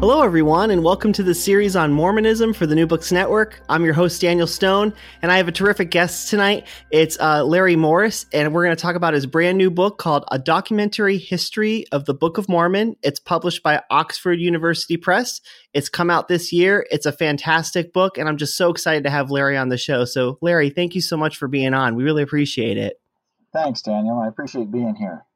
Hello, everyone, and welcome to the series on Mormonism for the New Books Network. I'm your host, Daniel Stone, and I have a terrific guest tonight. It's uh, Larry Morris, and we're going to talk about his brand new book called A Documentary History of the Book of Mormon. It's published by Oxford University Press. It's come out this year. It's a fantastic book, and I'm just so excited to have Larry on the show. So, Larry, thank you so much for being on. We really appreciate it. Thanks, Daniel. I appreciate being here.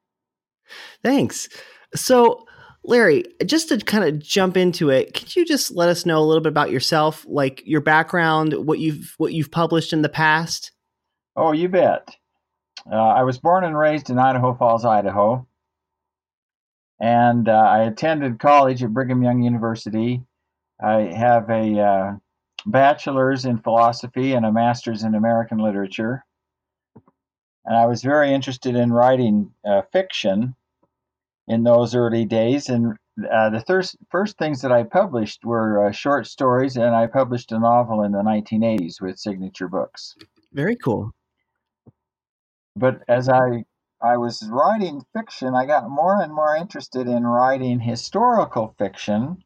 Thanks. So, Larry, just to kind of jump into it, could you just let us know a little bit about yourself, like your background, what you've what you've published in the past? Oh, you bet. Uh, I was born and raised in Idaho Falls, Idaho, and uh, I attended college at Brigham Young University. I have a uh, bachelor's in philosophy and a master's in American literature, and I was very interested in writing uh, fiction in those early days. And uh, the first first things that I published were uh, short stories, and I published a novel in the 1980s with Signature Books. Very cool. But as I I was writing fiction, I got more and more interested in writing historical fiction,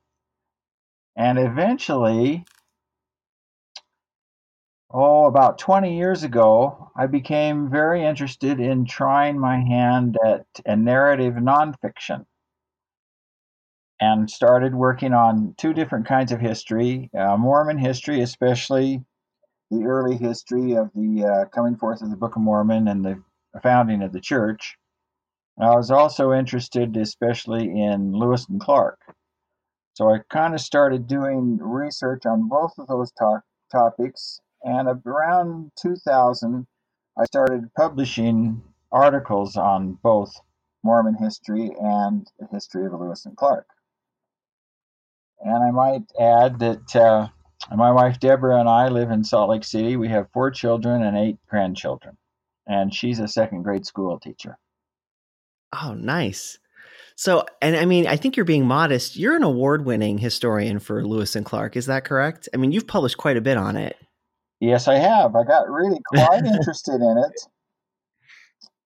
and eventually oh, about 20 years ago, I became very interested in trying my hand at a narrative nonfiction and started working on two different kinds of history uh, Mormon history, especially the early history of the uh, coming forth of the Book of Mormon and the founding of the church. And I was also interested, especially in Lewis and Clark. So I kind of started doing research on both of those to- topics and around 2000, I started publishing articles on both Mormon history and the history of Lewis and Clark. And I might add that uh, my wife Deborah and I live in Salt Lake City. We have four children and eight grandchildren, and she's a second grade school teacher. Oh, nice. So, and I mean, I think you're being modest. You're an award winning historian for Lewis and Clark. Is that correct? I mean, you've published quite a bit on it. Yes, I have. I got really quite interested in it,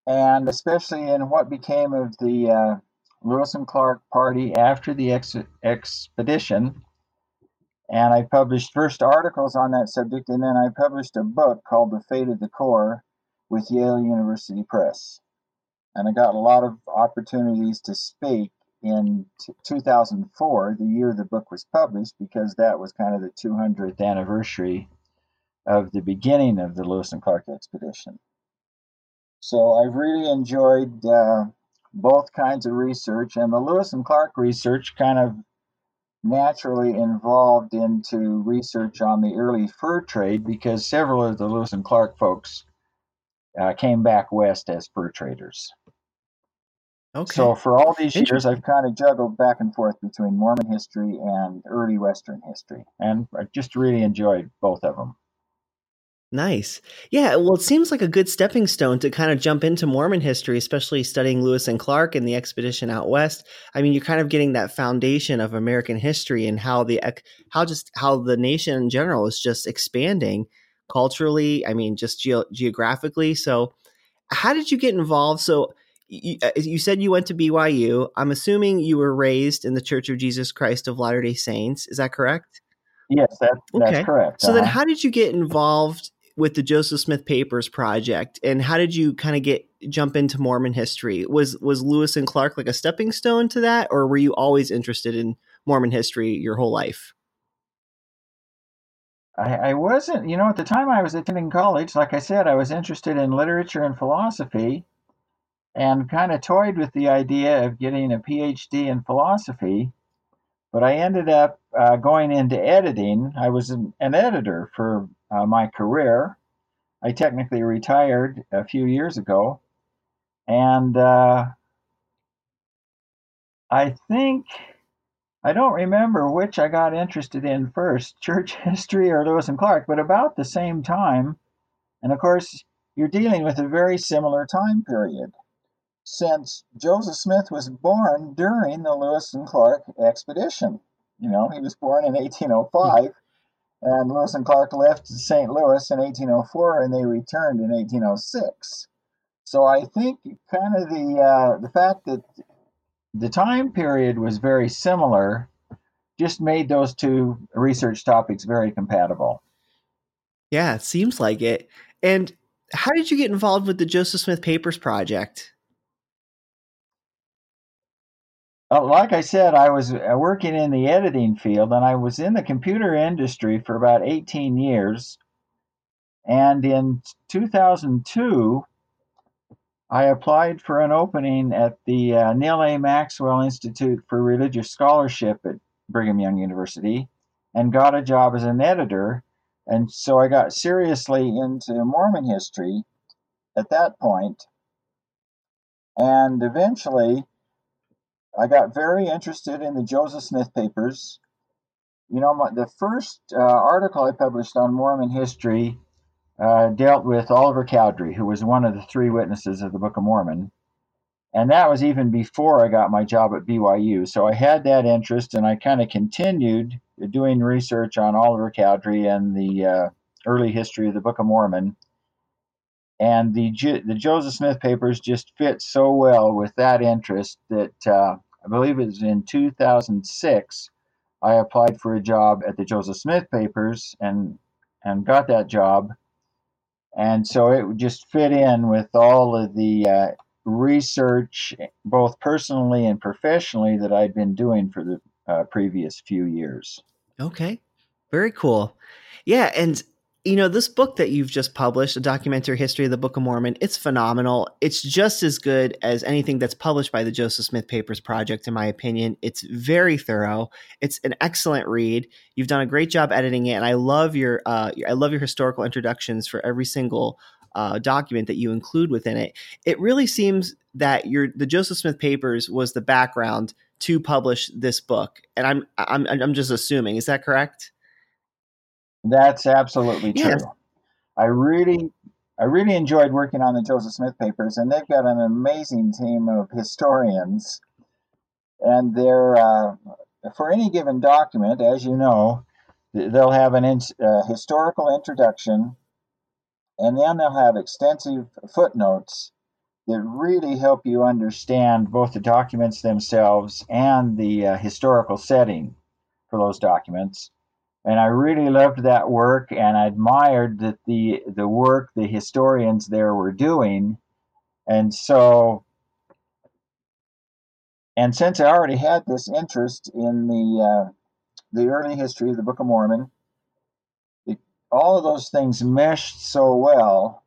and especially in what became of the uh, Lewis and Clark party after the ex- expedition. And I published first articles on that subject, and then I published a book called The Fate of the Corps with Yale University Press. And I got a lot of opportunities to speak in t- 2004, the year the book was published, because that was kind of the 200th anniversary of the beginning of the Lewis and Clark expedition. So I've really enjoyed uh, both kinds of research, and the Lewis and Clark research kind of naturally involved into research on the early fur trade because several of the Lewis and Clark folks uh, came back west as fur traders. Okay. So for all these years, I've kind of juggled back and forth between Mormon history and early Western history, and I just really enjoyed both of them. Nice. Yeah, well, it seems like a good stepping stone to kind of jump into Mormon history, especially studying Lewis and Clark and the expedition out west. I mean, you're kind of getting that foundation of American history and how the how just how the nation in general is just expanding culturally. I mean, just ge- geographically. So, how did you get involved? So, you, you said you went to BYU. I'm assuming you were raised in the Church of Jesus Christ of Latter Day Saints. Is that correct? Yes, that, that's okay. correct. So uh-huh. then, how did you get involved with the Joseph Smith Papers project, and how did you kind of get jump into Mormon history? Was was Lewis and Clark like a stepping stone to that, or were you always interested in Mormon history your whole life? I, I wasn't, you know, at the time I was attending college, like I said, I was interested in literature and philosophy, and kind of toyed with the idea of getting a PhD in philosophy. But I ended up uh, going into editing. I was an, an editor for uh, my career. I technically retired a few years ago, and uh, I think I don't remember which I got interested in first, church history or Lewis and Clark, but about the same time. And of course, you're dealing with a very similar time period since Joseph Smith was born during the Lewis and Clark expedition. You know, he was born in 1805, and Lewis and Clark left St. Louis in 1804, and they returned in 1806. So I think kind of the uh, the fact that the time period was very similar just made those two research topics very compatible. Yeah, it seems like it. And how did you get involved with the Joseph Smith Papers project? Like I said, I was uh, working in the editing field and I was in the computer industry for about 18 years. And in 2002, I applied for an opening at the uh, Neal A. Maxwell Institute for Religious Scholarship at Brigham Young University and got a job as an editor. And so I got seriously into Mormon history at that point. And eventually, I got very interested in the Joseph Smith papers. You know, my, the first uh, article I published on Mormon history uh, dealt with Oliver Cowdery, who was one of the three witnesses of the Book of Mormon. And that was even before I got my job at BYU. So I had that interest and I kind of continued doing research on Oliver Cowdery and the uh, early history of the Book of Mormon. And the, the Joseph Smith papers just fit so well with that interest that uh, I believe it was in 2006 I applied for a job at the Joseph Smith papers and and got that job and so it just fit in with all of the uh, research, both personally and professionally, that I'd been doing for the uh, previous few years. Okay, very cool. Yeah, and you know, this book that you've just published, a documentary history of the Book of Mormon, it's phenomenal. It's just as good as anything that's published by the Joseph Smith Papers Project, in my opinion. It's very thorough. It's an excellent read. You've done a great job editing it, and I love your uh, I love your historical introductions for every single uh, document that you include within it. It really seems that your the Joseph Smith Papers was the background to publish this book, and I'm I'm I'm just assuming. Is that correct? That's absolutely true. Yes. I really I really enjoyed working on the Joseph Smith papers, and they've got an amazing team of historians. And they're uh, for any given document, as you know, they'll have an in, uh, historical introduction, and then they'll have extensive footnotes that really help you understand both the documents themselves and the uh, historical setting for those documents and I really loved that work and I admired that the the work the historians there were doing, and so and since I already had this interest in the uh, the early history of the Book of Mormon, it, all of those things meshed so well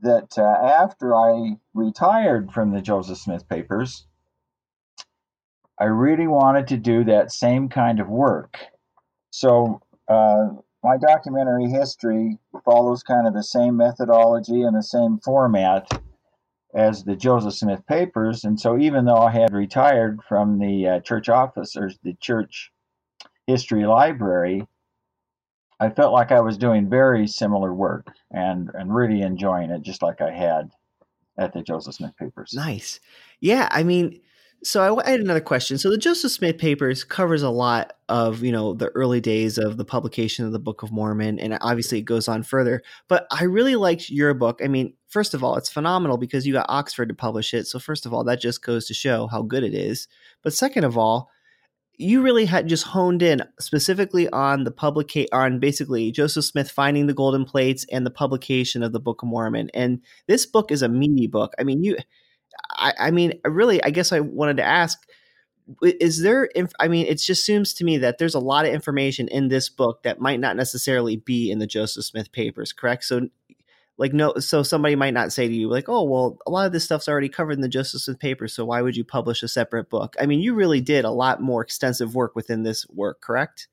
that uh, after I retired from the Joseph Smith papers, I really wanted to do that same kind of work. So uh, my documentary history follows kind of the same methodology and the same format as the Joseph Smith papers. And so, even though I had retired from the uh, church office or the church history library, I felt like I was doing very similar work and, and really enjoying it, just like I had at the Joseph Smith papers. Nice. Yeah. I mean, so I had another question. So the Joseph Smith papers covers a lot of you know the early days of the publication of the Book of Mormon, and obviously it goes on further. But I really liked your book. I mean, first of all, it's phenomenal because you got Oxford to publish it. So first of all, that just goes to show how good it is. But second of all, you really had just honed in specifically on the publication on basically Joseph Smith finding the golden plates and the publication of the Book of Mormon. And this book is a meaty book. I mean, you I, I mean, really, I guess I wanted to ask is there i mean it just seems to me that there's a lot of information in this book that might not necessarily be in the joseph smith papers correct? So like no so somebody might not say to you like oh well a lot of this stuff's already covered in the joseph smith papers so why would you publish a separate book? I mean you really did a lot more extensive work within this work correct?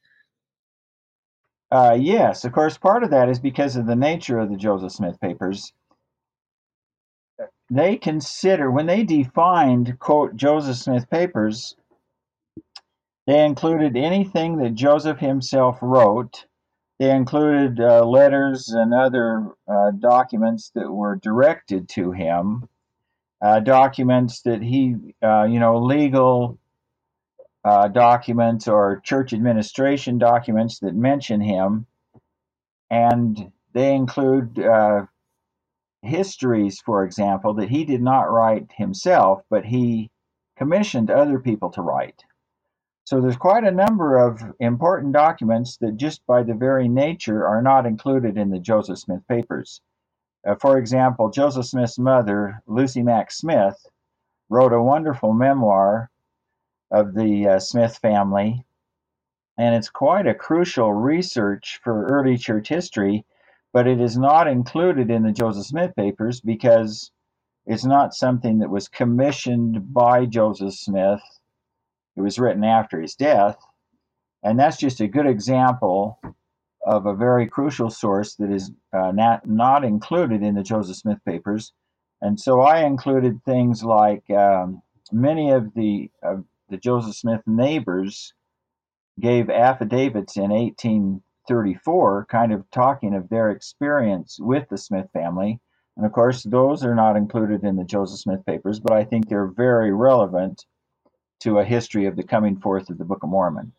Uh, yes. Of course part of that is because of the nature of the joseph smith papers they consider when they defined quote Joseph Smith papers, They included anything that Joseph himself wrote. They included uh, letters and other uh, documents that were directed to him, uh, documents that he, uh, you know, legal uh, documents or church administration documents that mention him. And they include uh, histories, for example, that he did not write himself, but he commissioned other people to write. So there's quite a number of important documents that just by the very nature are not included in the Joseph Smith papers. Uh, for example, Joseph Smith's mother, Lucy Mack Smith, wrote a wonderful memoir of the uh, Smith family, and it's quite a crucial research for early church history, but it is not included in the Joseph Smith papers because it's not something that was commissioned by Joseph Smith it was written after his death. And that's just a good example of a very crucial source that is uh, not, not included in the Joseph Smith papers. And so I included things like um, many of the, uh, the Joseph Smith neighbors gave affidavits in 1834, kind of talking of their experience with the Smith family. And of course, those are not included in the Joseph Smith papers, but I think they're very relevant to a history of the coming forth of the Book of Mormon.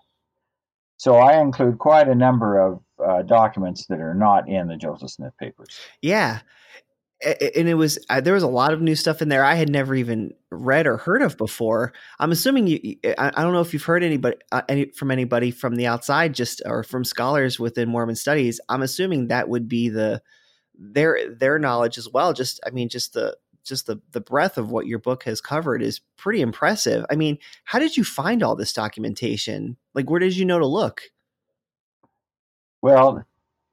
So I include quite a number of uh, documents that are not in the Joseph Smith papers. Yeah. And it was uh, there was a lot of new stuff in there I had never even read or heard of before. I'm assuming you. I don't know if you've heard anybody uh, any, from anybody from the outside, just or from scholars within Mormon studies. I'm assuming that would be the their their knowledge as well. Just I mean, just the just the the breadth of what your book has covered is pretty impressive. I mean, how did you find all this documentation? Like, where did you know to look? Well,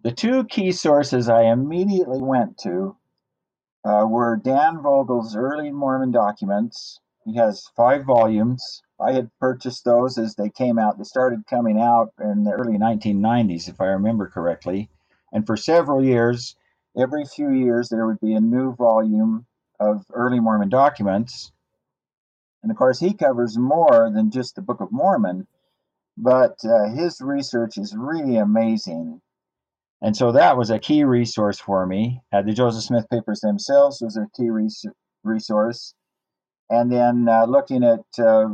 the two key sources I immediately went to uh, were Dan Vogel's early Mormon documents. He has five volumes. I had purchased those as they came out. They started coming out in the early 1990s, if I remember correctly. And for several years, every few years, there would be a new volume of early Mormon documents. And of course, he covers more than just the Book of Mormon, but uh, his research is really amazing. And so that was a key resource for me. Uh, the Joseph Smith papers themselves was a key res- resource. And then uh, looking at uh,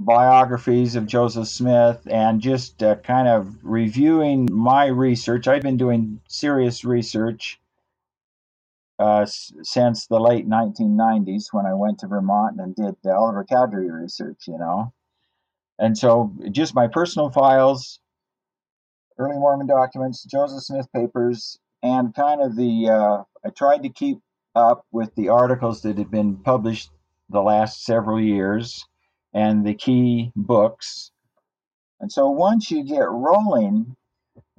biographies of Joseph Smith and just uh, kind of reviewing my research. I've been doing serious research uh, since the late 1990s when I went to Vermont and did the Oliver Cowdery research, you know. And so just my personal files, early Mormon documents, Joseph Smith papers, and kind of the, uh, I tried to keep up with the articles that had been published the last several years and the key books. And so once you get rolling,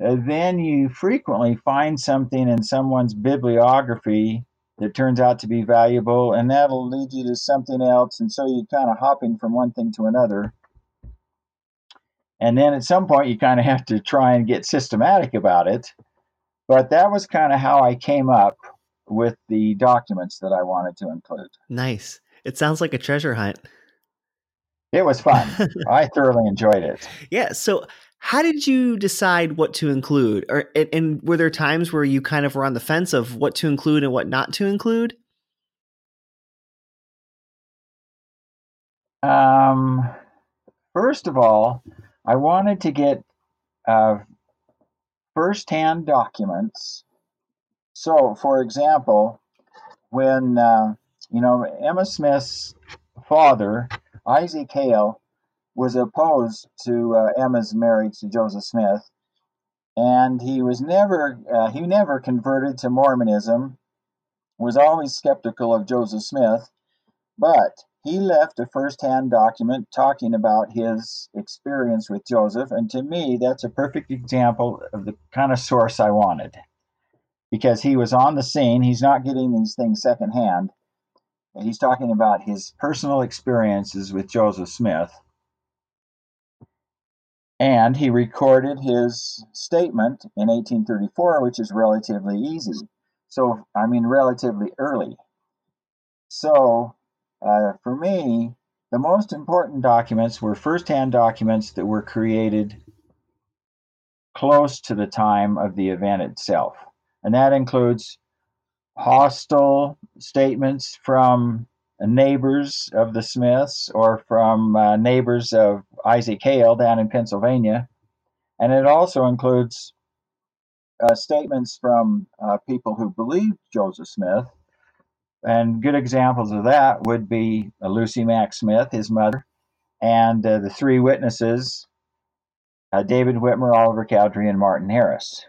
uh, then you frequently find something in someone's bibliography that turns out to be valuable, and that'll lead you to something else. And so you're kind of hopping from one thing to another. And then at some point, you kind of have to try and get systematic about it. But that was kind of how I came up with the documents that I wanted to include. Nice. It sounds like a treasure hunt. It was fun. I thoroughly enjoyed it. Yeah. So, how did you decide what to include or and, and, were there times where you kind of were on the fence of what to include and what not to include um first of all i wanted to get uh, first-hand documents so for example when uh, you know emma smith's father isaac hale was opposed to uh, Emma's marriage to Joseph Smith, and he was never uh, he never converted to Mormonism. Was always skeptical of Joseph Smith, but he left a first-hand document talking about his experience with Joseph, and to me, that's a perfect example of the kind of source I wanted, because he was on the scene. He's not getting these things secondhand. He's talking about his personal experiences with Joseph Smith and he recorded his statement in 1834, which is relatively easy. So, I mean, relatively early. So, uh, for me, the most important documents were first-hand documents that were created close to the time of the event itself. And that includes hostile statements from neighbors of the Smiths or from uh, neighbors of Isaac Hale down in Pennsylvania. And it also includes uh, statements from uh, people who believed Joseph Smith. And good examples of that would be uh, Lucy Mack Smith, his mother, and uh, the three witnesses uh, David Whitmer, Oliver Cowdery, and Martin Harris.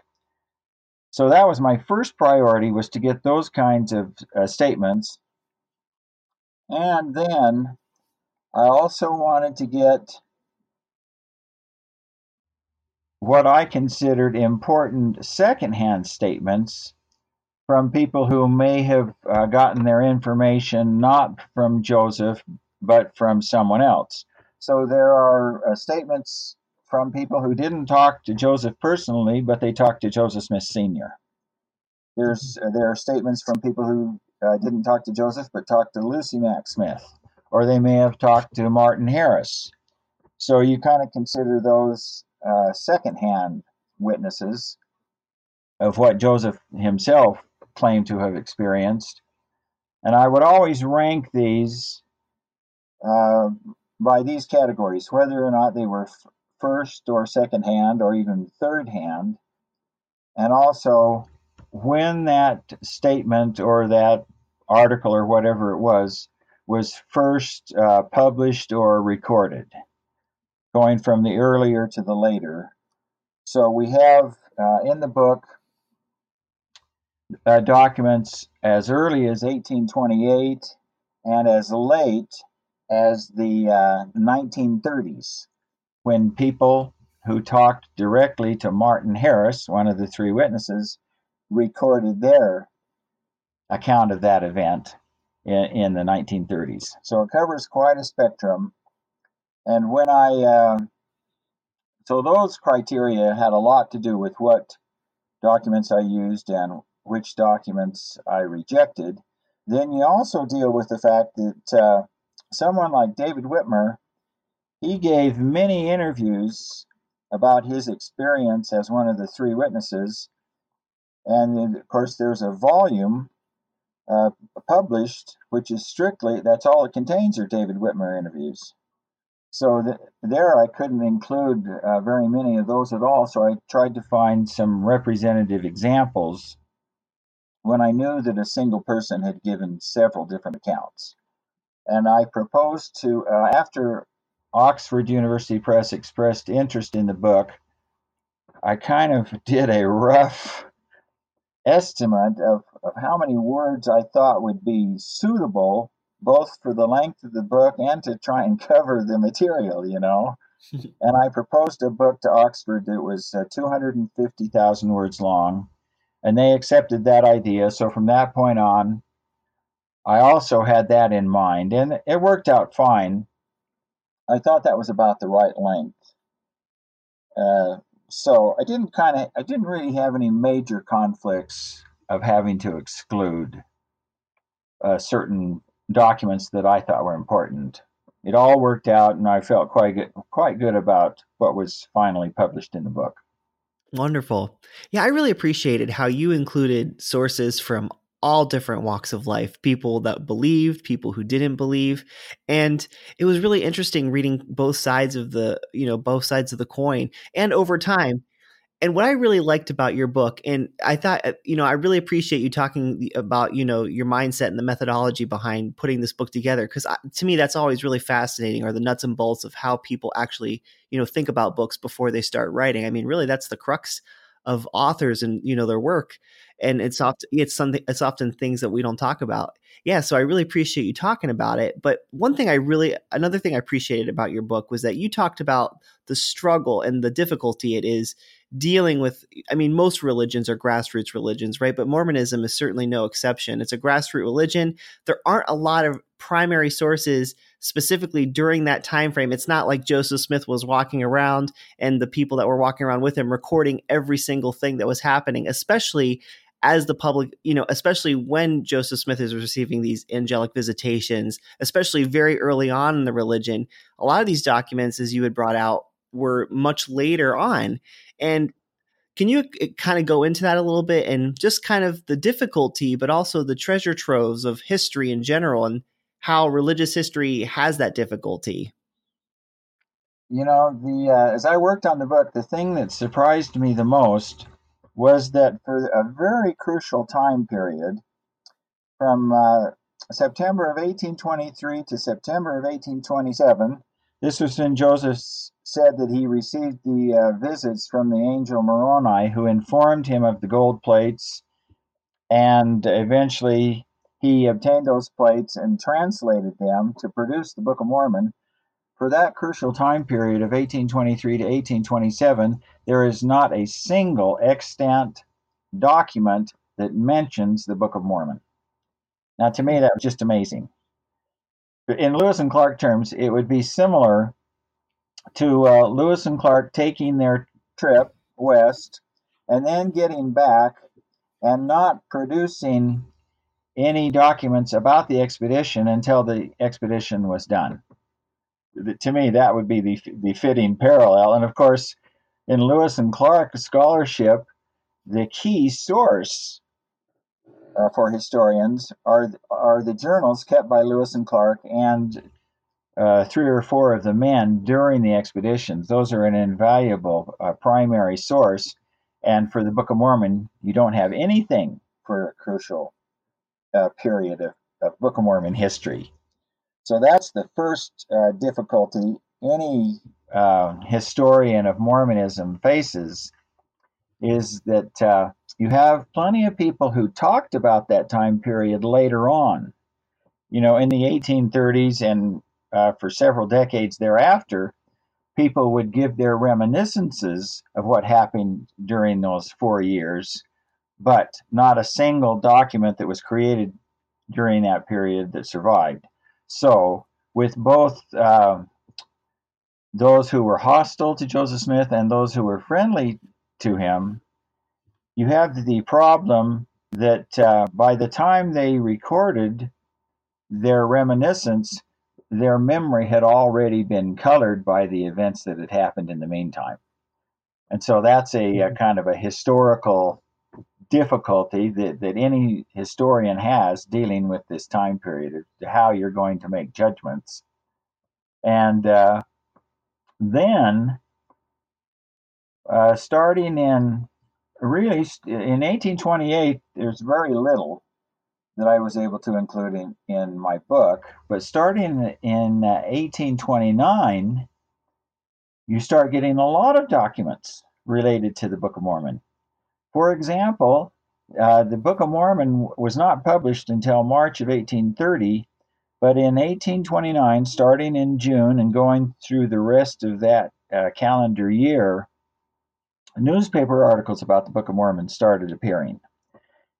So that was my first priority was to get those kinds of statements. And then I also wanted to get what I considered important secondhand statements from people who may have uh, gotten their information not from Joseph, but from someone else. So there are uh, statements from people who didn't talk to Joseph personally, but they talked to Joseph Smith Sr. There's uh, there are statements from people who uh, didn't talk to Joseph, but talked to Lucy Mack Smith, or they may have talked to Martin Harris. So you kind of consider those uh, secondhand witnesses of what Joseph himself claimed to have experienced. And I would always rank these uh, by these categories, whether or not they were f- first or second hand or even third hand, and also when that statement or that article or whatever it was was first uh, published or recorded going from the earlier to the later. So we have uh, in the book uh, documents as early as 1828 and as late as the 1930s uh, when people who talked directly to Martin Harris, one of the three witnesses, recorded their account of that event in, in the 1930s. So it covers quite a spectrum and when I, uh, so those criteria had a lot to do with what documents I used and which documents I rejected. Then you also deal with the fact that uh, someone like David Whitmer, he gave many interviews about his experience as one of the three witnesses. And of course, there's a volume uh, published, which is strictly, that's all it contains are David Whitmer interviews. So th- there I couldn't include uh, very many of those at all. So I tried to find some representative examples when I knew that a single person had given several different accounts. And I proposed to, uh, after Oxford University Press expressed interest in the book, I kind of did a rough estimate of, of how many words I thought would be suitable both for the length of the book and to try and cover the material, you know. and I proposed a book to Oxford that was uh, 250,000 words long, and they accepted that idea. So from that point on, I also had that in mind, and it worked out fine. I thought that was about the right length. Uh, so I didn't kind of, I didn't really have any major conflicts of having to exclude uh, certain documents that I thought were important. It all worked out, and I felt quite good, quite good about what was finally published in the book. Wonderful. Yeah, I really appreciated how you included sources from all different walks of life people that believed people who didn't believe and it was really interesting reading both sides of the you know both sides of the coin and over time and what I really liked about your book, and I thought, uh, you know, I really appreciate you talking about, you know, your mindset and the methodology behind putting this book together. Because to me, that's always really fascinating, are the nuts and bolts of how people actually, you know, think about books before they start writing. I mean, really, that's the crux of authors and you know their work. And it's often it's something it's often things that we don't talk about. Yeah, so I really appreciate you talking about it. But one thing I really, another thing I appreciated about your book was that you talked about the struggle and the difficulty it is dealing with i mean most religions are grassroots religions right? But mormonism is certainly no exception. It's a grassroots religion. There aren't a lot of primary sources specifically during that time frame. It's not like joseph smith was walking around and the people that were walking around with him recording every single thing that was happening especially as the public, you know, especially when Joseph Smith is receiving these angelic visitations, especially very early on in the religion, a lot of these documents, as you had brought out, were much later on. And can you uh, kind of go into that a little bit and just kind of the difficulty, but also the treasure troves of history in general and how religious history has that difficulty? You know, the uh, as I worked on the book, the thing that surprised me the most was that for a very crucial time period, from uh, September of 1823 to September of 1827, this was when Joseph said that he received the uh, visits from the angel Moroni, who informed him of the gold plates, and eventually he obtained those plates and translated them to produce the Book of Mormon. For that crucial time period of 1823 to 1827, there is not a single extant document that mentions the Book of Mormon. Now, to me, that was just amazing in Lewis and Clark terms, it would be similar to uh, Lewis and Clark taking their trip west and then getting back and not producing any documents about the expedition until the expedition was done. To me, that would be the, the fitting parallel. And of course, in Lewis and Clark scholarship, the key source uh, for historians are are the journals kept by Lewis and Clark and uh, three or four of the men during the expeditions. Those are an invaluable uh, primary source. And for the Book of Mormon, you don't have anything for a crucial uh, period of, of, Book of Mormon history. So that's the first uh, difficulty any uh, historian of Mormonism faces is that you have plenty of people who talked about that time period later on. You know, in the 1830s and uh, for several decades thereafter, people would give their reminiscences of what happened during those four years, but not a single document that was created during that period that survived. So, with both uh, those who were hostile to Joseph Smith and those who were friendly to him, you have the problem that uh, by the time they recorded their reminiscence, their memory had already been colored by the events that had happened in the meantime. And so that's a, a mm-hmm. kind of a historical difficulty that, that any historian has dealing with this time period, of how you're going to make judgments. And uh, then, uh, starting in really, in 1828, there's very little that I was able to include in, in my book. But starting in 1829, uh, you start getting a lot of documents related to the Book of Mormon. For example, uh, the Book of Mormon was not published until March of 1830, but in 1829, starting in June and going through the rest of that uh, calendar year, newspaper articles about the Book of Mormon started appearing.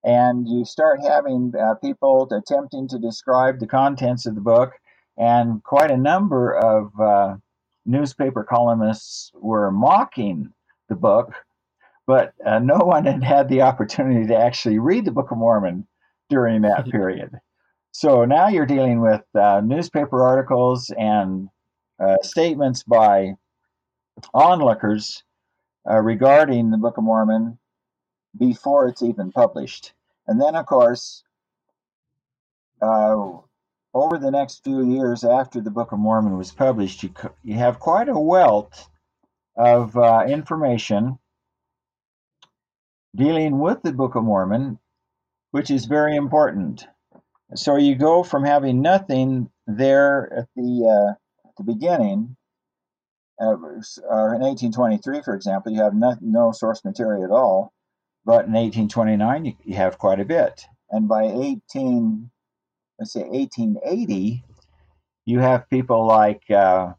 And you start having uh, people attempting to describe the contents of the book, and quite a number of uh, newspaper columnists were mocking the book, but uh, no one had had the opportunity to actually read the Book of Mormon during that period. So now you're dealing with uh, newspaper articles and uh, statements by onlookers uh, regarding the Book of Mormon before it's even published. And then, of course, uh, over the next few years after the Book of Mormon was published, you, you have quite a wealth of uh, information dealing with the Book of Mormon, which is very important. So you go from having nothing there at the uh, at the beginning uh, in 1823, for example, you have no, no, source material at all, but in 1829 you, you, have quite a bit, and by 18, let's say 1880, you have people like uh,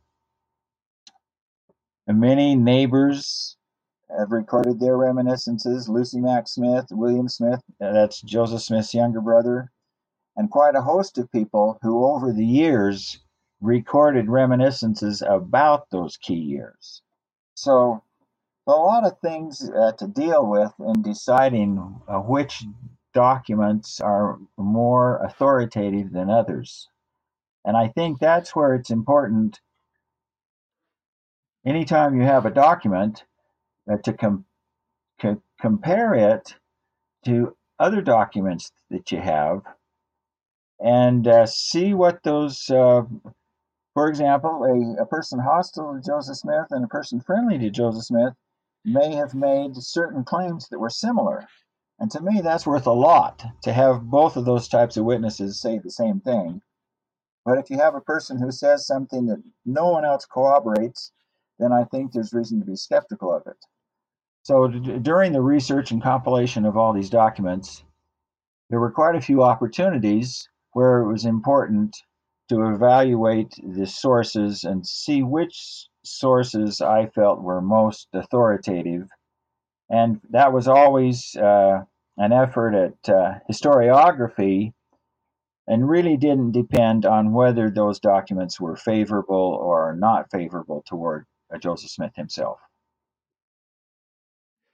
many neighbors have recorded their reminiscences. Lucy Mack Smith, William Smith, uh, that's Joseph Smith's younger brother, and quite a host of people who, over the years, recorded reminiscences about those key years. So a lot of things uh, to deal with in deciding uh, which documents are more authoritative than others. And I think that's where it's important. Anytime you have a document, uh, to com- co- compare it to other documents that you have and uh, see what those, uh, for example, a, a person hostile to Joseph Smith and a person friendly to Joseph Smith may have made certain claims that were similar. And to me, that's worth a lot to have both of those types of witnesses say the same thing. But if you have a person who says something that no one else corroborates, then I think there's reason to be skeptical of it. So d- during the research and compilation of all these documents, there were quite a few opportunities where it was important to evaluate the sources and see which sources I felt were most authoritative. And that was always uh, an effort at uh, historiography and really didn't depend on whether those documents were favorable or not favorable toward uh, Joseph Smith himself.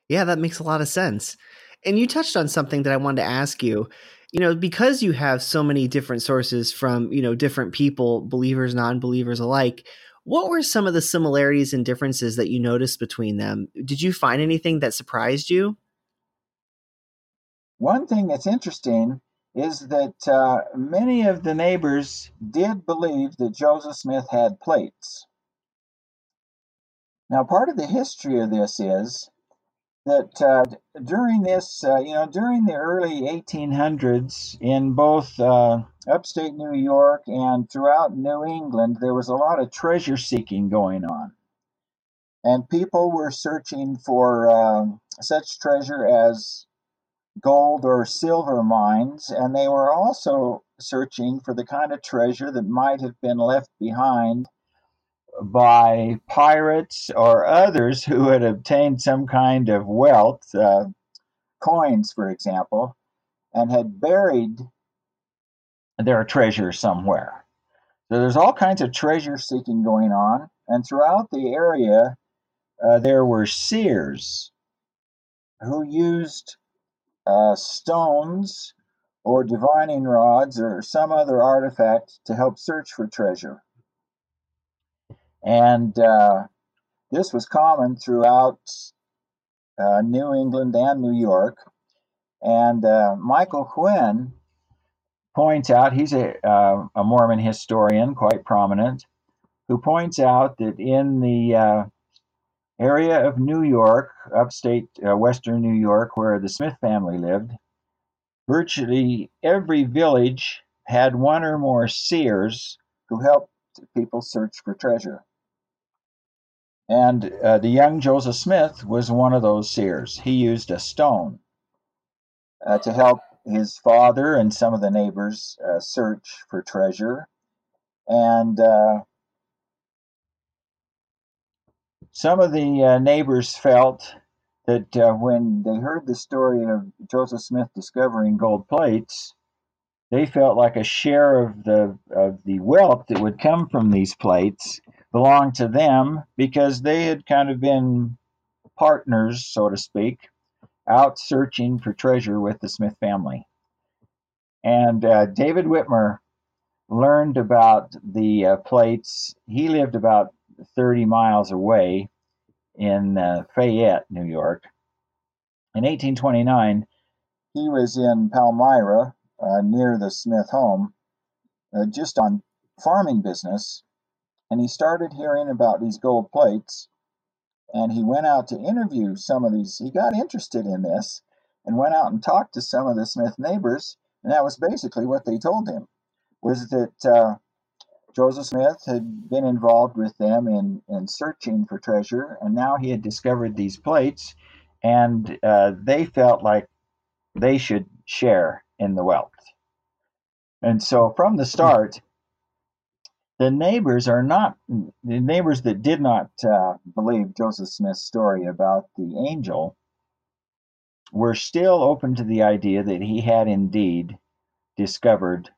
Yeah, that makes a lot of sense. And you touched on something that I wanted to ask you. You know, because you have so many different sources from, you know, different people, believers, non believers alike, what were some of the similarities and differences that you noticed between them? Did you find anything that surprised you? One thing that's interesting is that uh, many of the neighbors did believe that Joseph Smith had plates. Now, part of the history of this is that uh, during this, uh, you know, during the early 1800s, in both uh, upstate New York and throughout New England, there was a lot of treasure seeking going on. And people were searching for um, such treasure as gold or silver mines, and they were also searching for the kind of treasure that might have been left behind by pirates or others who had obtained some kind of wealth, uh, coins, for example, and had buried their treasure somewhere. So there's all kinds of treasure seeking going on, and throughout the area, uh, there were seers who used uh, stones or divining rods or some other artifact to help search for treasure. And uh, this was common throughout uh, New England and New York. And uh, Michael Quinn points out, he's a, uh, a Mormon historian, quite prominent, who points out that in the uh, area of New York, upstate uh, western New York, where the Smith family lived, virtually every village had one or more seers who helped people search for treasure. And uh, the young Joseph Smith was one of those seers. He used a stone uh, to help his father and some of the neighbors uh, search for treasure. And uh, some of the uh, neighbors felt that uh, when they heard the story of Joseph Smith discovering gold plates, they felt like a share of the of the wealth that would come from these plates belonged to them because they had kind of been partners, so to speak, out searching for treasure with the Smith family. And uh, David Whitmer learned about the uh, plates. He lived about 30 miles away in uh, Fayette, New York. In 1829, he was in Palmyra uh, near the Smith home, uh, just on farming business and he started hearing about these gold plates and he went out to interview some of these. He got interested in this and went out and talked to some of the smith neighbors and that was basically what they told him was that uh, joseph smith had been involved with them in, in searching for treasure and now he had discovered these plates and uh, they felt like they should share in the wealth. And so from the start the neighbors are not the neighbors that did not uh, believe Joseph Smith's story about the angel were still open to the idea that he had indeed discovered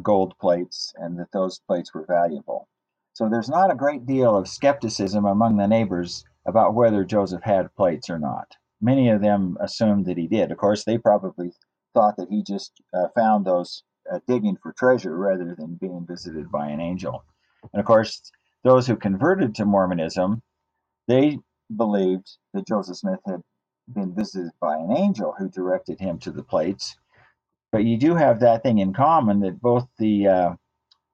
gold plates and that those plates were valuable. So there's not a great deal of skepticism among the neighbors about whether Joseph had plates or not. Many of them assumed that he did. Of course, they probably thought that he just uh, found those uh, digging for treasure rather than being visited by an angel. And of course, those who converted to Mormonism, they believed that Joseph Smith had been visited by an angel who directed him to the plates. But you do have that thing in common that both the uh,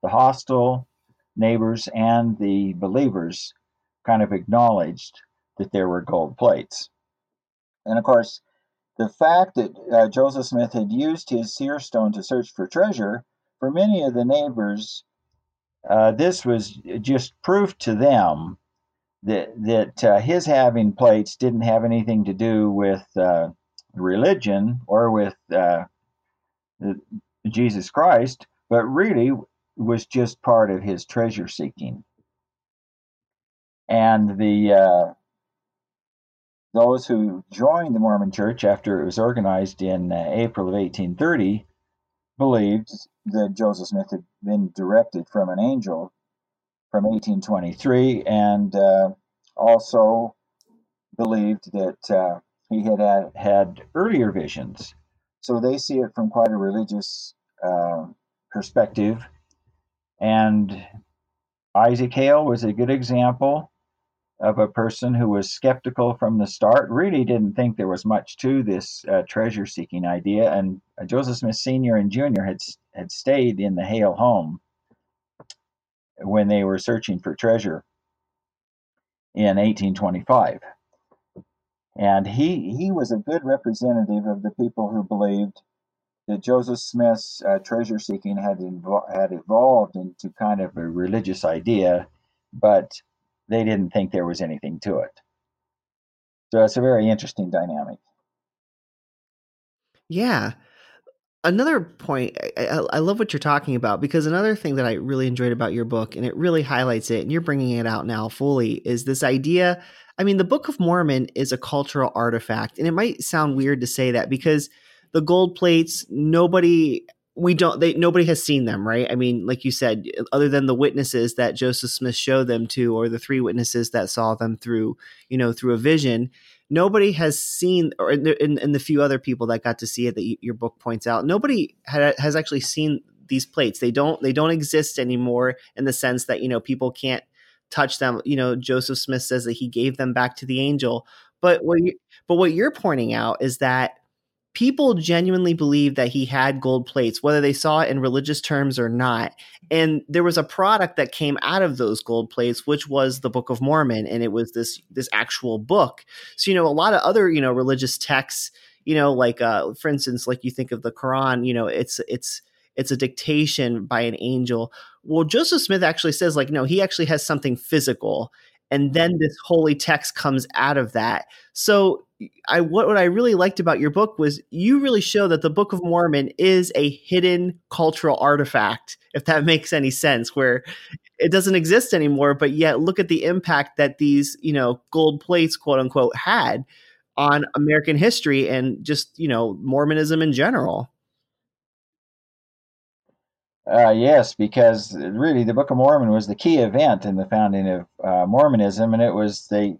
the hostile neighbors and the believers kind of acknowledged that there were gold plates. And of course, the fact that uh, Joseph Smith had used his seer stone to search for treasure, for many of the neighbors, uh, this was just proof to them that that uh, his having plates didn't have anything to do with uh, religion or with uh, Jesus Christ, but really was just part of his treasure seeking. And the uh, those who joined the Mormon Church after it was organized in uh, April of 1830 believed that Joseph Smith had been directed from an angel from 1823 and uh, also believed that uh, he had, had had earlier visions. So they see it from quite a religious uh, perspective. And Isaac Hale was a good example of a person who was skeptical from the start, really didn't think there was much to this uh, treasure seeking idea. And uh, Joseph Smith Sr. and Jr. had, had stayed in the Hale home when they were searching for treasure in 1825. And he, he was a good representative of the people who believed that Joseph Smith's uh, treasure seeking had, invo- had evolved into kind of a religious idea, but they didn't think there was anything to it. So it's a very interesting dynamic. Yeah. Another point, I, I, love what you're talking about because another thing that I really enjoyed about your book, and it really highlights it, and you're bringing it out now fully, is this idea. I mean, the Book of Mormon is a cultural artifact, and it might sound weird to say that because the gold plates, nobody we don't they nobody has seen them right? I mean like you said other than the witnesses that joseph smith showed them to or the three witnesses that saw them through you know through a vision nobody has seen or in, in, the few other people that got to see it that you, your book points out nobody had, has actually seen these plates. They don't they don't exist anymore in the sense that you know people can't touch them. You know joseph smith says that he gave them back to the angel. But what you, but what you're pointing out is that people genuinely believed that he had gold plates, whether they saw it in religious terms or not. And there was a product that came out of those gold plates, which was the Book of Mormon, and it was this this actual book. So you know, a lot of other you know religious texts, you know, like uh, for instance, like you think of the Quran, you know, it's it's it's a dictation by an angel. Well, Joseph Smith actually says like no, he actually has something physical and then this holy text comes out of that. So I what, what I really liked about your book was you really show that the Book of Mormon is a hidden cultural artifact, if that makes any sense, where it doesn't exist anymore, but yet look at the impact that these, you know, gold plates, quote unquote, had on American history and just, you know, Mormonism in general. Uh, yes, because really the Book of Mormon was the key event in the founding of uh, Mormonism, and it was the,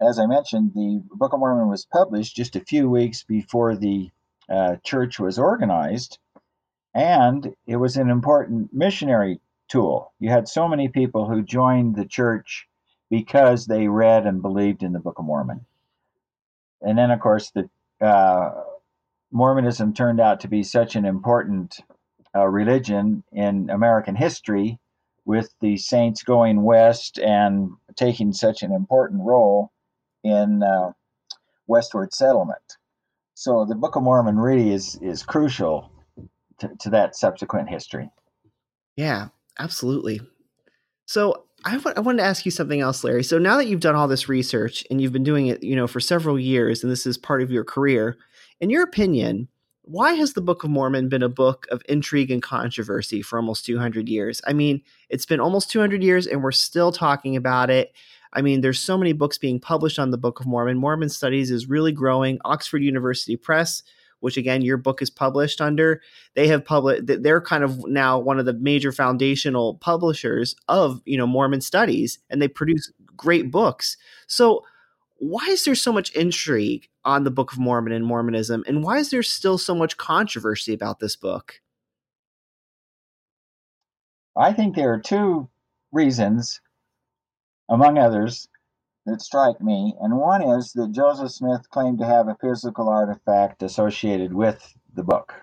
as I mentioned, the Book of Mormon was published just a few weeks before the uh, church was organized, and it was an important missionary tool. You had so many people who joined the church because they read and believed in the Book of Mormon, and then of course the uh, Mormonism turned out to be such an important uh, religion in American history, with the saints going west and taking such an important role in uh, westward settlement. So the Book of Mormon really is is crucial to, to that subsequent history. Yeah, absolutely. So I, w- I wanted to ask you something else, Larry. So now that you've done all this research and you've been doing it, you know, for several years, and this is part of your career, in your opinion, why has the Book of Mormon been a book of intrigue and controversy for almost 200 years? I mean, it's been almost 200 years and we're still talking about it. I mean, there's so many books being published on the Book of Mormon. Mormon Studies is really growing. Oxford University Press, which again your book is published under. They have published. They're kind of now one of the major foundational publishers of you know Mormon studies, and they produce great books. So why is there so much intrigue on the Book of Mormon and Mormonism, and why is there still so much controversy about this book? I think there are two reasons, among others, that strike me. And one is that Joseph Smith claimed to have a physical artifact associated with the book,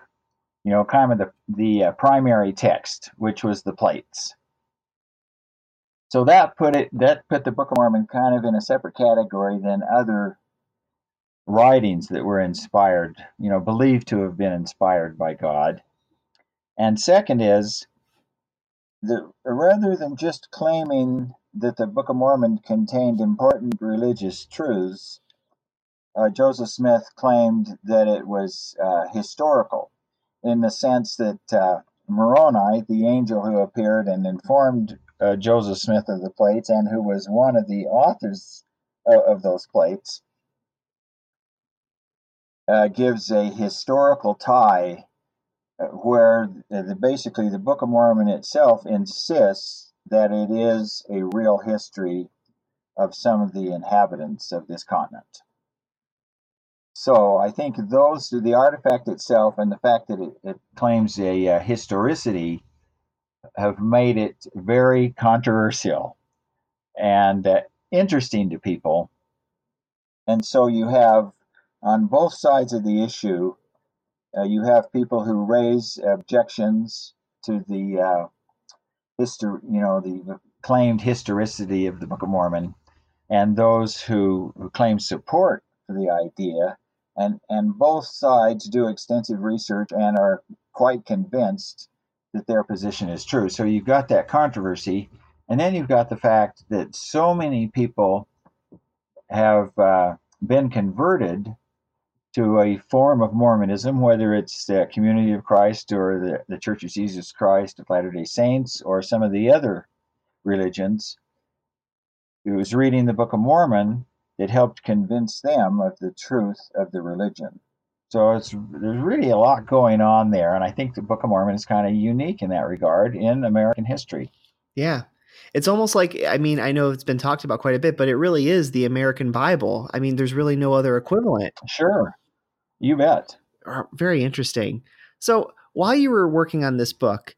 you know, kind of the, the uh, primary text, which was the plates. So that put it that put the Book of Mormon kind of in a separate category than other writings that were inspired, you know, believed to have been inspired by God. And second is that rather than just claiming that the Book of Mormon contained important religious truths, uh, Joseph Smith claimed that it was uh, historical in the sense that uh, Moroni, the angel who appeared and informed uh, Joseph Smith of the plates and who was one of the authors of, of those plates, uh, gives a historical tie uh, where the, basically the Book of Mormon itself insists that it is a real history of some of the inhabitants of this continent. So I think those, the artifact itself and the fact that it, it claims a uh, historicity, have made it very controversial and uh, interesting to people. And so you have on both sides of the issue, uh, you have people who raise objections to the uh, history, you know, the claimed historicity of the Book of Mormon, and those who, who claim support for the idea. And, and both sides do extensive research and are quite convinced that their position is true. So you've got that controversy, and then you've got the fact that so many people have uh, been converted to a form of Mormonism, whether it's the Community of Christ or the, the Church of Jesus Christ of Latter day Saints or some of the other religions, who was reading the Book of Mormon that helped convince them of the truth of the religion. So it's there's really a lot going on there, and I think the Book of Mormon is kind of unique in that regard in American history. Yeah, it's almost like I mean I know it's been talked about quite a bit, but it really is the American Bible. I mean, there's really no other equivalent. Sure. You bet. Very interesting. So, while you were working on this book,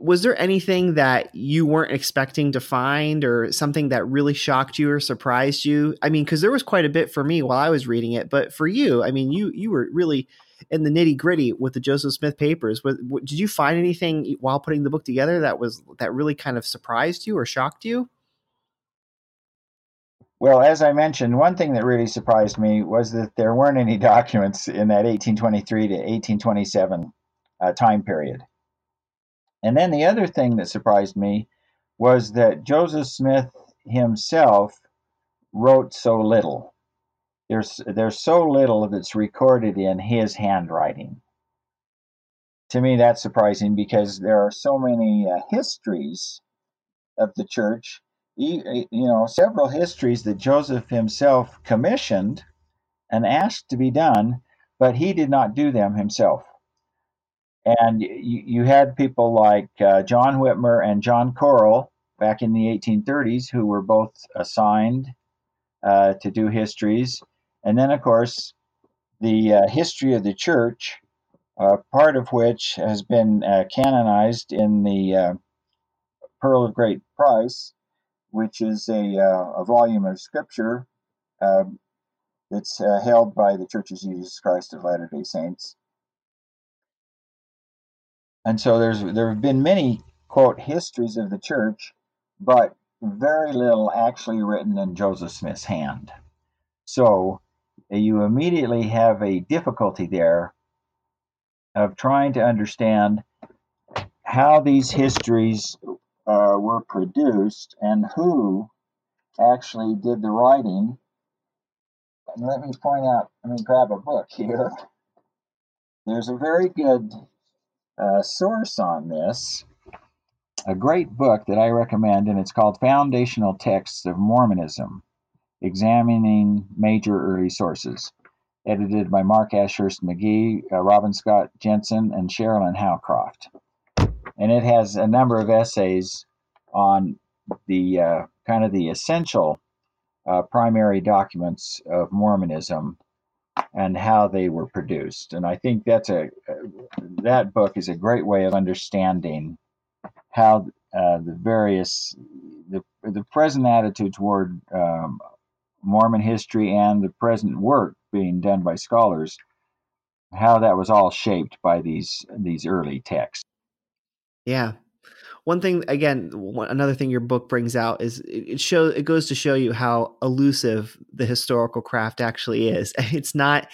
was there anything that you weren't expecting to find or something that really shocked you or surprised you? I mean, because there was quite a bit for me while I was reading it, but for you, I mean, you you were really in the nitty gritty with the Joseph Smith papers. Did you find anything while putting the book together that was that really kind of surprised you or shocked you? Well, as I mentioned, one thing that really surprised me was that there weren't any documents in that 1823 to 1827 uh, time period. And then the other thing that surprised me was that Joseph Smith himself wrote so little. There's there's so little that's recorded in his handwriting. To me, that's surprising because there are so many uh, histories of the church you know, several histories that Joseph himself commissioned and asked to be done, but he did not do them himself. And you, you had people like uh, John Whitmer and John Corrill back in the 1830s who were both assigned uh, to do histories. And then, of course, the uh, history of the church, uh, part of which has been uh, canonized in the uh, Pearl of Great Price, which is a, uh, a volume of scripture um, that's uh, held by the Church of Jesus Christ of Latter day Saints. And so there's there have been many quote histories of the church, but very little actually written in Joseph Smith's hand. So you immediately have a difficulty there of trying to understand how these histories uh, were produced and who actually did the writing. And let me point out, let me grab a book here. There's a very good uh, source on this, a great book that I recommend, and it's called Foundational Texts of Mormonism Examining Major Early Sources. edited by Mark Ashurst McGee, uh, Robin Scott Jensen, and Sharalyn Howcroft. And it has a number of essays on the uh, kind of the essential uh, primary documents of Mormonism and how they were produced. And I think that's a that book is a great way of understanding how uh, the various the the present attitude toward um, Mormon history and the present work being done by scholars, how that was all shaped by these these early texts. Yeah, one thing again one, another thing your book brings out is it shows it goes to show you how elusive the historical craft actually is. It's not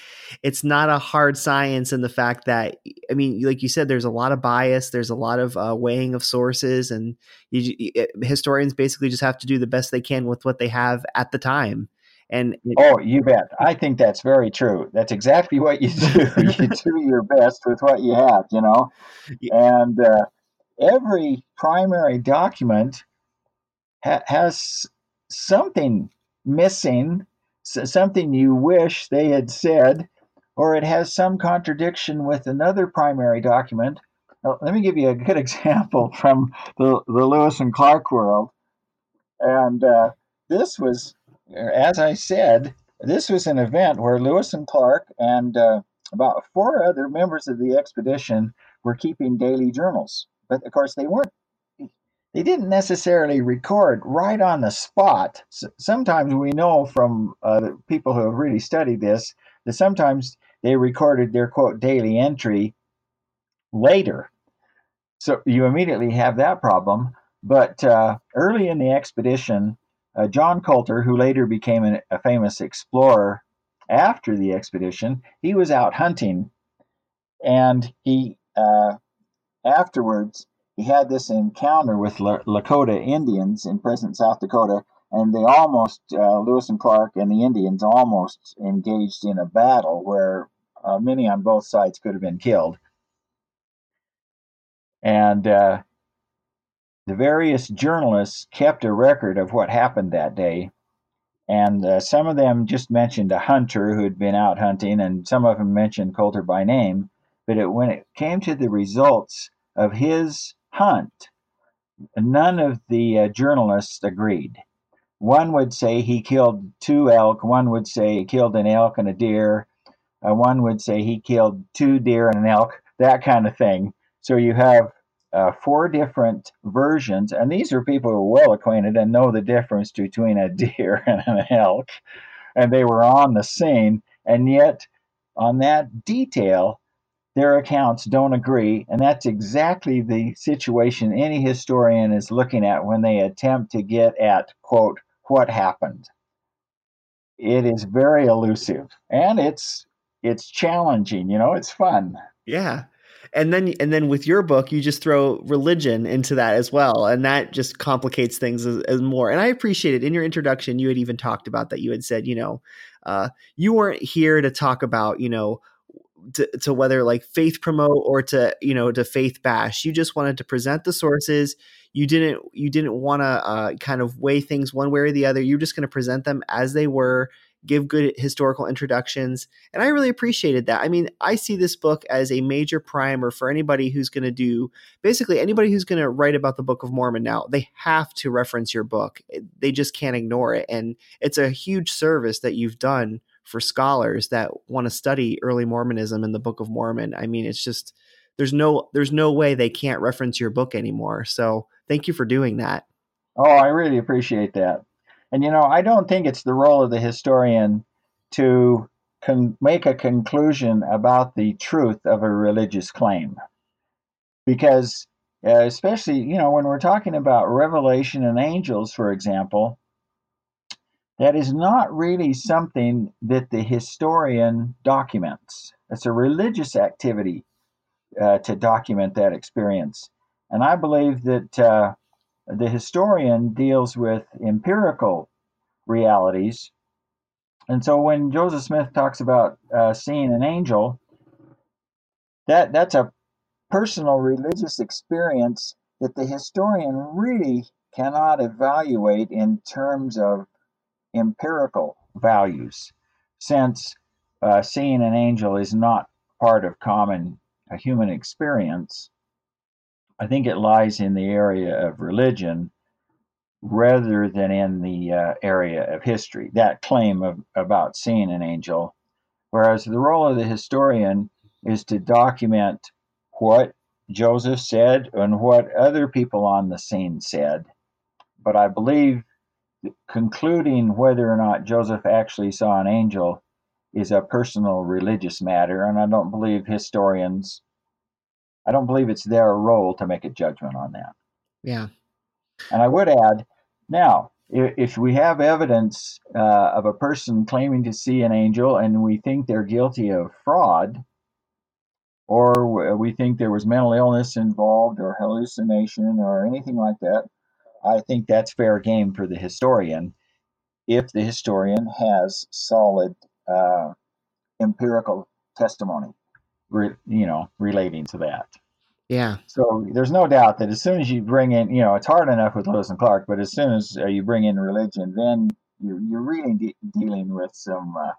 it's not a hard science in the fact that i mean like you said there's a lot of bias there's a lot of uh, weighing of sources and you, it, historians basically just have to do the best they can with what they have at the time. And it, oh you bet. I think that's very true. That's exactly what you do. You do your best with what you have you know? And uh, every primary document ha- has something missing, something you wish they had said, or it has some contradiction with another primary document. Now, let me give you a good example from the, the Lewis and Clark world. And uh, this was, as I said, this was an event where Lewis and Clark and uh, about four other members of the expedition were keeping daily journals. But of course, they weren't. They didn't necessarily record right on the spot. sometimes we know from uh, people who have really studied this that sometimes they recorded their quote daily entry later. So you immediately have that problem. But uh, early in the expedition, uh, John Colter, who later became an, a famous explorer after the expedition, he was out hunting and he uh, afterwards, he had this encounter with Lakota Indians in present South Dakota, and they almost, uh, Lewis and Clark and the Indians almost engaged in a battle where uh, many on both sides could have been killed. And uh, the various journalists kept a record of what happened that day. And uh, some of them just mentioned a hunter who had been out hunting, and some of them mentioned Colter by name. But it, when it came to the results, of his hunt, none of the uh, journalists agreed. One would say he killed two elk, one would say he killed an elk and a deer, uh, one would say he killed two deer and an elk, that kind of thing. So you have uh, four different versions, and these are people who are well acquainted and know the difference between a deer and an elk, and they were on the scene, and yet on that detail, their accounts don't agree, and that's exactly the situation any historian is looking at when they attempt to get at, quote, what happened. It is very elusive and it's it's challenging, you know, it's fun. Yeah. And then and then with your book, you just throw religion into that as well, and that just complicates things as, as more. And I appreciate it. In your introduction, you had even talked about that. You had said, you know, uh, you weren't here to talk about, you know, to, to whether like faith promote or to you know to faith bash. You just wanted to present the sources. You didn't you didn't want to uh, kind of weigh things one way or the other. You're just going to present them as they were give good historical introductions. And i really appreciated that. I mean i see this book as a major primer for anybody who's going to do basically anybody who's going to write about the book of mormon now. They have to reference your book. They just can't ignore it. And it's a huge service that you've done for scholars that want to study early Mormonism and the Book of Mormon. I mean, it's just there's no there's no way they can't reference your book anymore. So thank you for doing that. Oh, I really appreciate that. And you know, I don't think it's the role of the historian to con- make a conclusion about the truth of a religious claim, because uh, especially you know when we're talking about revelation and angels, for example, that is not really something that the historian documents. It's a religious activity uh, to document that experience. And I believe that uh, the historian deals with empirical realities. And so when Joseph Smith talks about uh, seeing an angel, that, that's a personal religious experience that the historian really cannot evaluate in terms of empirical values, since uh, seeing an angel is not part of common uh, human experience, I think it lies in the area of religion rather than in the uh, area of history. That claim of, about seeing an angel, whereas the role of the historian is to document what Joseph said and what other people on the scene said. But I believe concluding whether or not Joseph actually saw an angel is a personal religious matter, and I don't believe historians, I don't believe it's their role to make a judgment on that. Yeah. And I would add, now, if we have evidence uh, of a person claiming to see an angel and we think they're guilty of fraud, or we think there was mental illness involved or hallucination or anything like that, I think that's fair game for the historian if the historian has solid uh, empirical testimony, re, you know, relating to that. Yeah. So there's no doubt that as soon as you bring in, you know, it's hard enough with Lewis and Clark, but as soon as uh, you bring in religion, then you're, you're really de- dealing with some uh,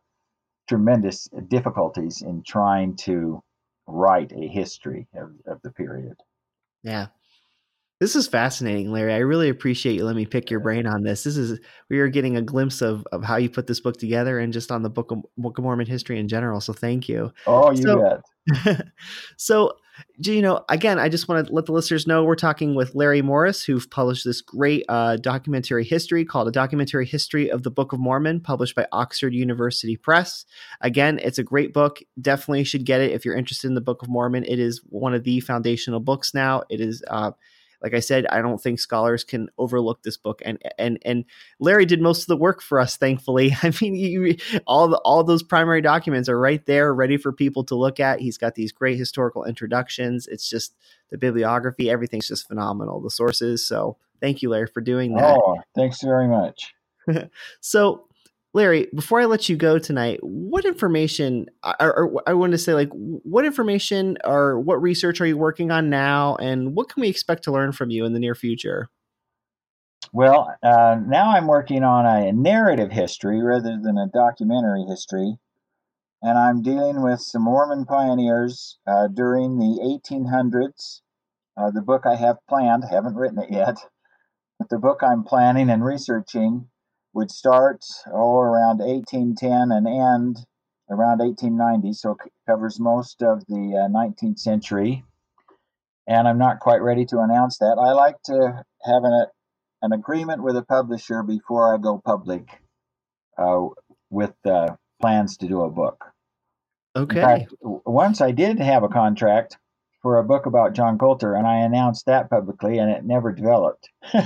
tremendous difficulties in trying to write a history of, of the period. Yeah. This is fascinating, Larry. I really appreciate you letting me pick your brain on this. This is we are getting a glimpse of of how you put this book together and just on the Book of, book of Mormon history in general. So thank you. Oh, you so, bet. so you know, again, I just want to let the listeners know we're talking with Larry Morris, who published this great uh, documentary history called A Documentary History of the Book of Mormon, published by Oxford University Press. Again, it's a great book. Definitely should get it if you're interested in the Book of Mormon. It is one of the foundational books now. It is. Uh, like I said, I don't think scholars can overlook this book. And and and Larry did most of the work for us, thankfully. I mean, you, all the all those primary documents are right there, ready for people to look at. He's got these great historical introductions. It's just the bibliography, everything's just phenomenal. The sources. So thank you, Larry, for doing that. Oh, thanks very much. so Larry, before I let you go tonight, what information, or, or, I want to say, like, what information or what research are you working on now, and what can we expect to learn from you in the near future? Well, uh, now I'm working on a narrative history rather than a documentary history, and I'm dealing with some Mormon pioneers uh, during the 1800s. Uh, the book I have planned, haven't written it yet, but the book I'm planning and researching would start oh around 1810 and end around 1890, so it covers most of the uh, 19th century. And I'm not quite ready to announce that. I like to have an, an agreement with a publisher before I go public uh, with uh, plans to do a book. Okay. Fact, once I did have a contract for a book about John Colter, and I announced that publicly, and it never developed. uh.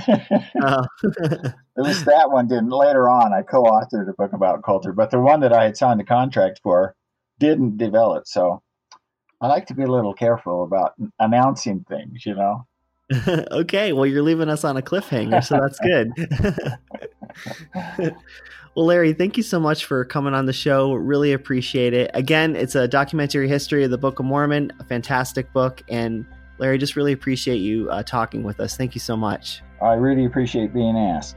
At least that one didn't. Later on, I co-authored a book about Colter, but the one that I had signed a contract for didn't develop. So I like to be a little careful about announcing things, you know. okay, well, you're leaving us on a cliffhanger, so that's good. Well, Larry, thank you so much for coming on the show. Really appreciate it. Again, it's a documentary history of the Book of Mormon, a fantastic book. And Larry, just really appreciate you uh, talking with us. Thank you so much. I really appreciate being asked.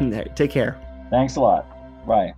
Take care. Thanks a lot. Bye.